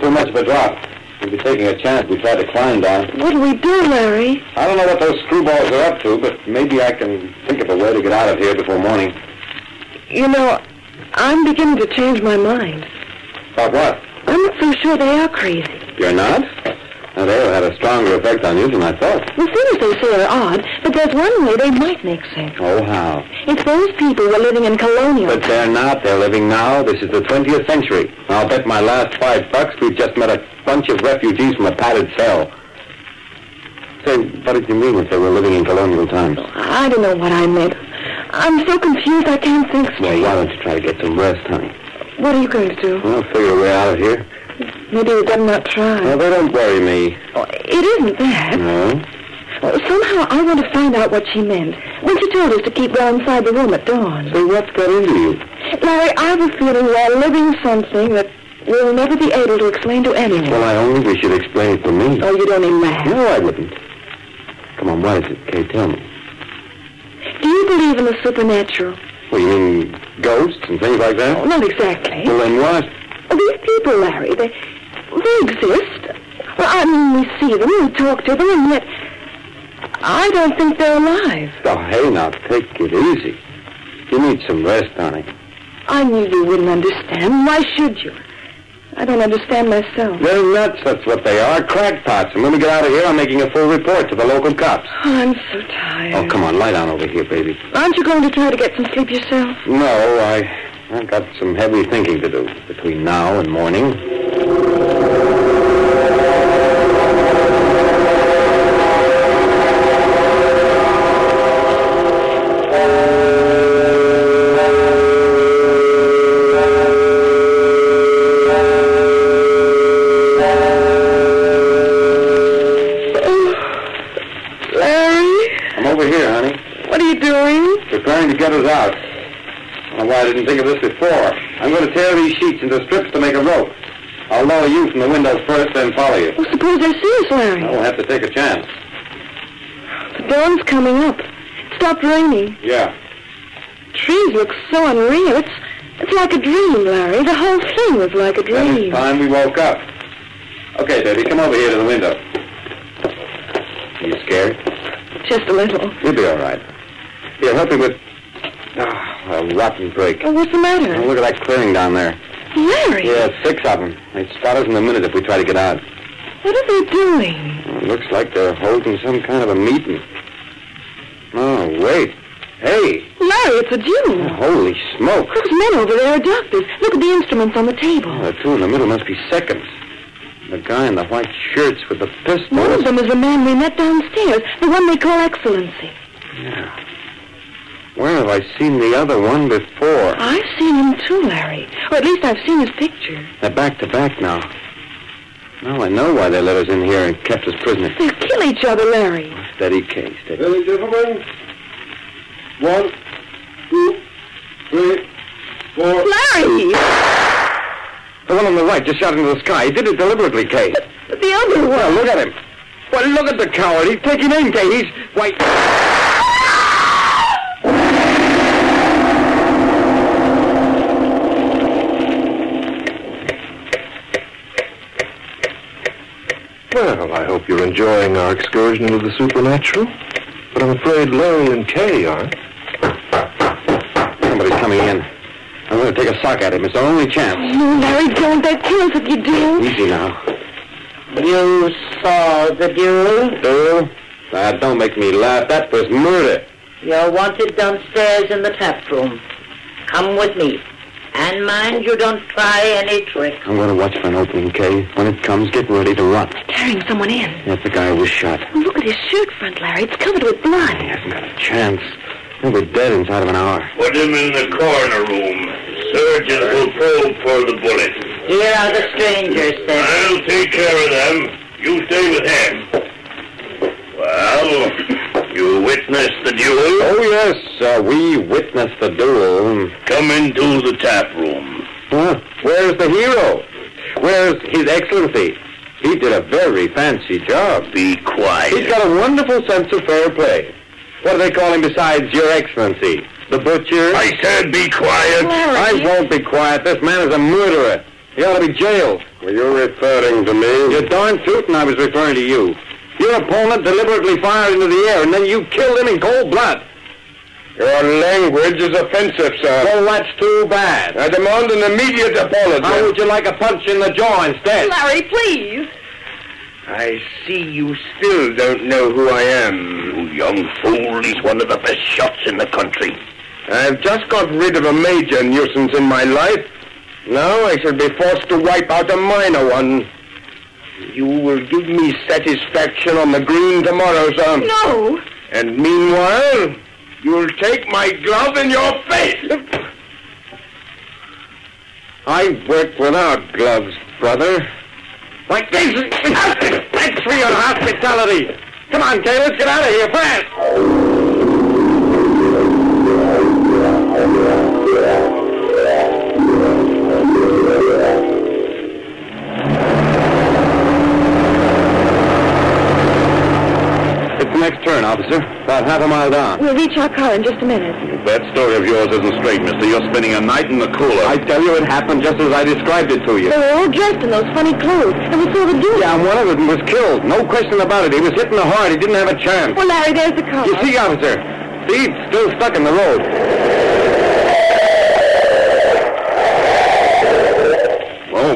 J: too much of a drop. We'd be taking a chance if we tried to climb down.
I: What do we do, Larry?
J: I don't know what those screwballs are up to, but maybe I can think of a way to get out of here before morning.
I: You know, I'm beginning to change my mind.
J: About what?
I: I'm not so sure they are crazy.
J: You're not? They'll have a stronger effect on you than I thought.
I: The things they say are odd, but there's one way they might make sense.
J: Oh, how?
I: If those people were living in colonial...
J: But they're not. They're living now. This is the 20th century. I'll bet my last five bucks we've just met a bunch of refugees from a padded cell. Say, what did you mean if they were living in colonial times?
I: I don't know what I meant. I'm so confused I can't think
J: Well,
I: straight.
J: why don't you try to get some rest, honey?
I: What are you going to do?
J: Well, figure a way out of here.
I: Maybe we better not try.
J: Well, they don't worry me.
I: Oh, it isn't that.
J: No?
I: Well, somehow I want to find out what she meant when she told us to keep well inside the room at dawn.
J: Say, what's got into you?
I: Larry, I have a feeling we're living something that we'll never be able to explain to anyone.
J: Well, I only wish you'd explain it to me.
I: Oh, you'd only laugh.
J: No, I wouldn't. Come on, what is it? Kay, tell me.
I: Do you believe in the supernatural?
J: Well, you mean ghosts and things like that?
I: Oh, not exactly.
J: Well, then what?
I: Well, oh, these people, Larry, they, they exist. Well, I mean, we see them, we talk to them, and yet I don't think they're alive.
J: Oh, hey, now, take it easy. You need some rest, honey.
I: I knew you wouldn't understand. Why should you? I don't understand myself.
J: They're nuts, that's what they are. Crackpots. And when we get out of here, I'm making a full report to the local cops.
I: Oh, I'm so tired.
J: Oh, come on, lie down over here, baby.
I: Aren't you going to try to get some sleep yourself?
J: No, I, I've got some heavy thinking to do between now and morning. was out. I don't know why I didn't think of this before. I'm going to tear these sheets into strips to make a rope. I'll lower you from the window first, then follow you.
I: Well, suppose they see us, Larry.
J: I'll have to take a chance.
I: The dawn's coming up. It stopped raining.
J: Yeah.
I: Trees look so unreal. It's it's like a dream, Larry. The whole thing was like a
J: Then
I: dream.
J: it's time we woke up. Okay, baby, come over here to the window. Are you scared?
I: Just a little.
J: You'll be all right. Here, help me with... Ah, a rotten break.
I: Oh, what's the matter?
J: Oh, look at that clearing down there.
I: Larry,
J: Yeah, six of them. They'd spot us in a minute if we try to get out.
I: what are they doing?
J: It looks like they're holding some kind of a meeting. Oh, wait. Hey,
I: Larry, it's a Jew.
J: holy smoke.
I: Those men over there are doctors. Look at the instruments on the table.
J: Oh, the two in the middle must be seconds. The guy in the white shirts with the pistol.
I: One of them is the man we met downstairs, the one they call Excellency.
J: Yeah. Where have I seen the other one before?
I: I've seen him too, Larry. Or at least I've seen his picture.
J: They're back to back now. Now I know why they let us in here and kept us prisoners.
I: They'll kill each other, Larry.
J: Steady, Kay, steady.
H: Ready, gentlemen? One, two, three, four.
I: Larry!
J: The one on the right just shot into the sky. He did it deliberately, Kay.
I: But the other one.
J: Well, look at him. Well, look at the coward. He's taking aim, Kay. He's... Why...
H: Well, I hope you're enjoying our excursion into the supernatural. But I'm afraid Larry and Kay aren't.
J: Somebody's coming in. I'm going to take a sock at him. It's our only chance.
I: No, Larry, don't. They'll kill us if you do.
J: Easy now.
K: You saw the duel?
J: Duel? That don't make me laugh. That was murder.
K: You're wanted downstairs in the tap room. Come with me. And mind you don't try any tricks.
J: I'm going to watch for an opening, Kay. When it comes, get ready to run.
I: Carrying someone in.
J: That's the guy who was shot.
I: Oh, look at his shirt front, Larry. It's covered with blood.
J: He hasn't got a chance. He'll be dead inside of an hour.
L: Put him in the corner room. Surgeons will probe for the bullet.
K: Here are the strangers, sir.
L: I'll take care of them. You stay with him. Well, you witnessed the duel?
J: Oh, yes. Uh, we witnessed the duel.
L: Come into the tap room.
J: Huh? Where's the hero? Where's His Excellency? He did a very fancy job.
L: Be quiet.
J: He's got a wonderful sense of fair play. What do they call him besides Your Excellency? The butcher?
L: I said be quiet.
J: I won't be quiet. This man is a murderer. He ought to be jailed. Were you referring to me? You're darn tootin' I was referring to you. Your opponent deliberately fired into the air, and then you killed him in cold blood.
L: Your language is offensive, sir.
J: Well, that's too bad.
L: I demand an immediate apology.
J: How would you like a punch in the jaw instead?
I: Larry, please.
L: I see you still don't know who I am. You young fool, he's one of the best shots in the country. I've just got rid of a major nuisance in my life. Now I shall be forced to wipe out a minor one. You will give me satisfaction on the green tomorrow, sir.
I: No.
L: And meanwhile, you'll take my glove in your face.
J: I work without gloves, brother. Like this. Thanks for your hospitality. Come on, Kay, let's get out of here fast. The next turn, officer. About half a mile down.
I: We'll reach our car in just a minute.
L: That story of yours isn't straight, mister. You're spending a night in the cooler.
J: I tell you, it happened just as I described it to you.
I: They were all dressed in those funny clothes, and we saw the duel.
J: Yeah, and one of them was killed. No question about it. He was hit in the heart. He didn't have a chance.
I: Well, Larry, there's the car.
J: You see, officer? It's still stuck in the road.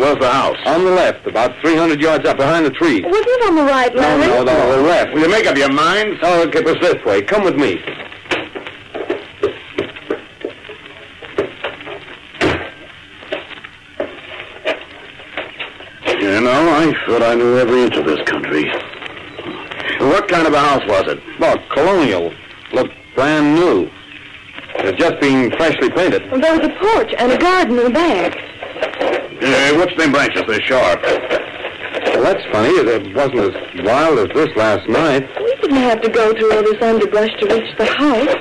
L: Where's the house?
J: On the left, about 300 yards up behind the tree.
I: Wasn't it on the right, Larry?
J: no, no, the left.
L: Will you make up your mind?
J: Oh, it was this way. Come with me.
L: You know, I thought I knew every inch of this country. What kind of a house was it?
J: Well, colonial. Looked brand new. It had just been freshly painted.
I: Well, there was a porch and a garden in the back.
L: Hey, what's them branches? They're sharp.
J: Well, that's funny. It wasn't as wild as this last night.
I: We didn't have to go through all this underbrush to reach the house.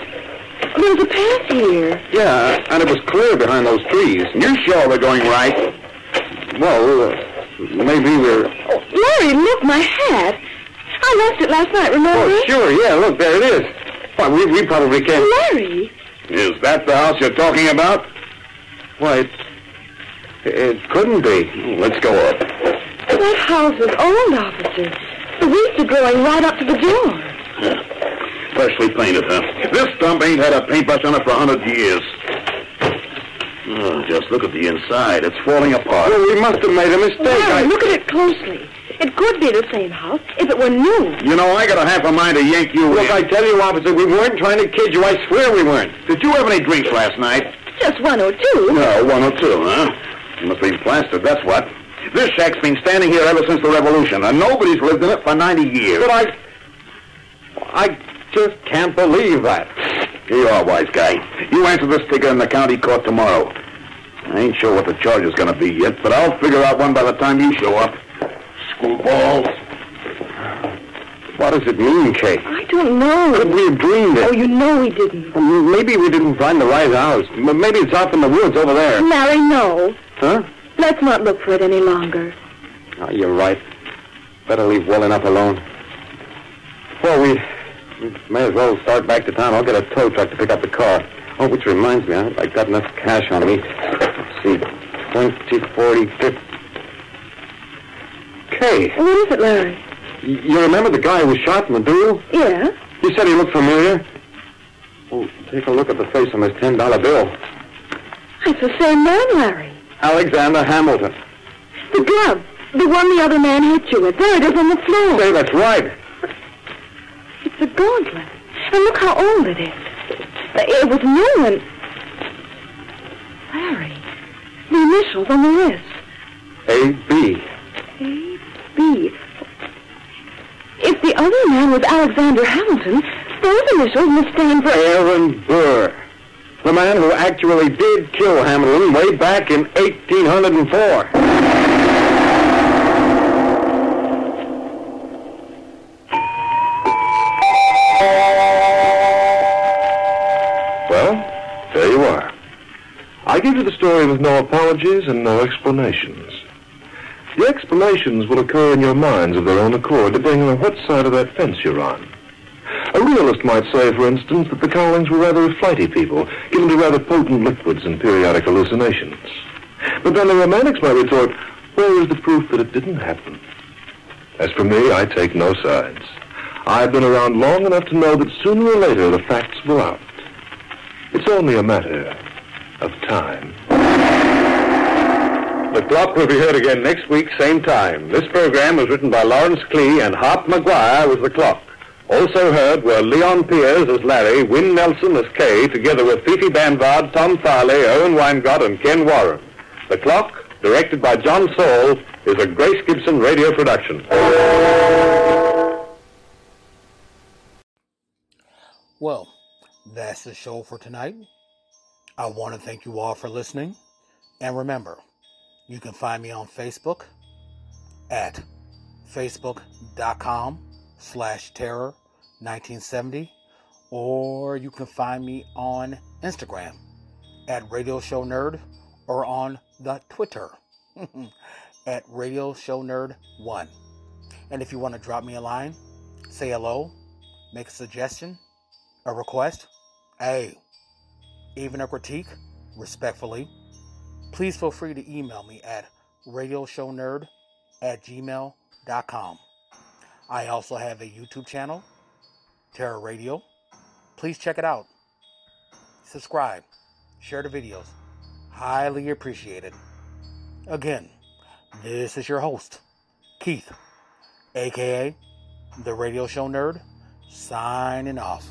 I: There was a path here.
J: Yeah, and it was clear behind those trees.
L: You sure we're going right?
J: Well, uh, maybe we're...
I: Oh, Larry, look, my hat. I lost it last night, remember?
J: Oh, sure, yeah, look, there it is. Why, we, we probably can't...
I: Larry.
L: Is that the house you're talking about?
J: Why, it, it couldn't be.
L: Let's go up.
I: That house is old, officer. The weeds are growing right up to the door.
L: Freshly painted, huh? This dump ain't had a paintbrush on it for a hundred years. Oh, just look at the inside. It's falling apart.
J: Well, we must have made a mistake.
I: Larry,
J: I...
I: look at it closely. It could be the same house if it were new.
L: You know, I got a half a mind to yank you
J: Look,
L: in.
J: I tell you, officer, we weren't trying to kid you. I swear we weren't.
L: Did you have any drinks last night?
I: Just one or two.
L: No, one or two, huh? You must be plastered, that's what. This shack's been standing here ever since the Revolution, and nobody's lived in it for 90 years.
J: But I... I just can't believe that.
L: Here you are, wise guy. You answer this ticket in the county court tomorrow. I ain't sure what the charge is going to be yet, but I'll figure out one by the time you show up. Screwballs.
J: What does it mean, Kate?
I: I don't know.
J: Could we have dreamed it?
I: Oh, you know we didn't.
J: Well, Maybe we didn't find the right house. Maybe it's off in the woods over there.
I: Larry, no.
J: Huh?
I: Let's not look for it any longer.
J: Oh, you're right. Better leave well enough alone. Well, we, we may as well start back to town. I'll get a tow truck to pick up the car. Oh, which reminds me, I, I got enough cash on me. Let's see, 20, 40, 50. Kay,
I: What is it, Larry?
J: y- you remember the guy who was shot in the duel?
I: Yeah?
J: You said he looked familiar. Oh, take a look at the face on his $10 bill.
I: It's the same man, Larry.
J: Alexander Hamilton.
I: The glove. The one the other man hit you with. There it is on the floor.
J: Say, that's right.
I: It's a gauntlet. And look how old it is. It was new and... Larry, the initials on the wrist.
J: A.B.
I: A.B. If the other man was Alexander Hamilton, those initials must stand for...
J: Aaron Burr. The man who actually did kill Hamilton way back in 1804.
H: Well, there you are. I give you the story with no apologies and no explanations. The explanations will occur in your minds of their own accord, depending on what side of that fence you're on. A realist might say, for instance, that the Cowlings were rather flighty people, given to rather potent liquids and periodic hallucinations. But then the romantics might retort, where is the proof that it didn't happen? As for me, I take no sides. I've been around long enough to know that sooner or later the facts will out. It's only a matter of time.
M: The clock will be heard again next week, same time. This program was written by Lawrence Klee and Harp McGuire was the clock. Also heard were Leon Piers as Larry, Win Nelson as Kay, together with Fifi Banvard, Tom Farley, Owen Weingott, and Ken Warren. The clock, directed by John Saul, is a Grace Gibson radio production.
A: Well, that's the show for tonight. I want to thank you all for listening. And remember, you can find me on Facebook at facebook.com slash terror 1970 or you can find me on Instagram at Radio Show Nerd or on the Twitter at Radio Show Nerd 1. And if you want to drop me a line, say hello, make a suggestion, a request, hey, even a critique, respectfully, please feel free to email me at radioshownerd at gmail.com. I also have a YouTube channel, Terror Radio. Please check it out. Subscribe, share the videos. Highly appreciated. Again, this is your host, Keith, aka The Radio Show Nerd, signing off.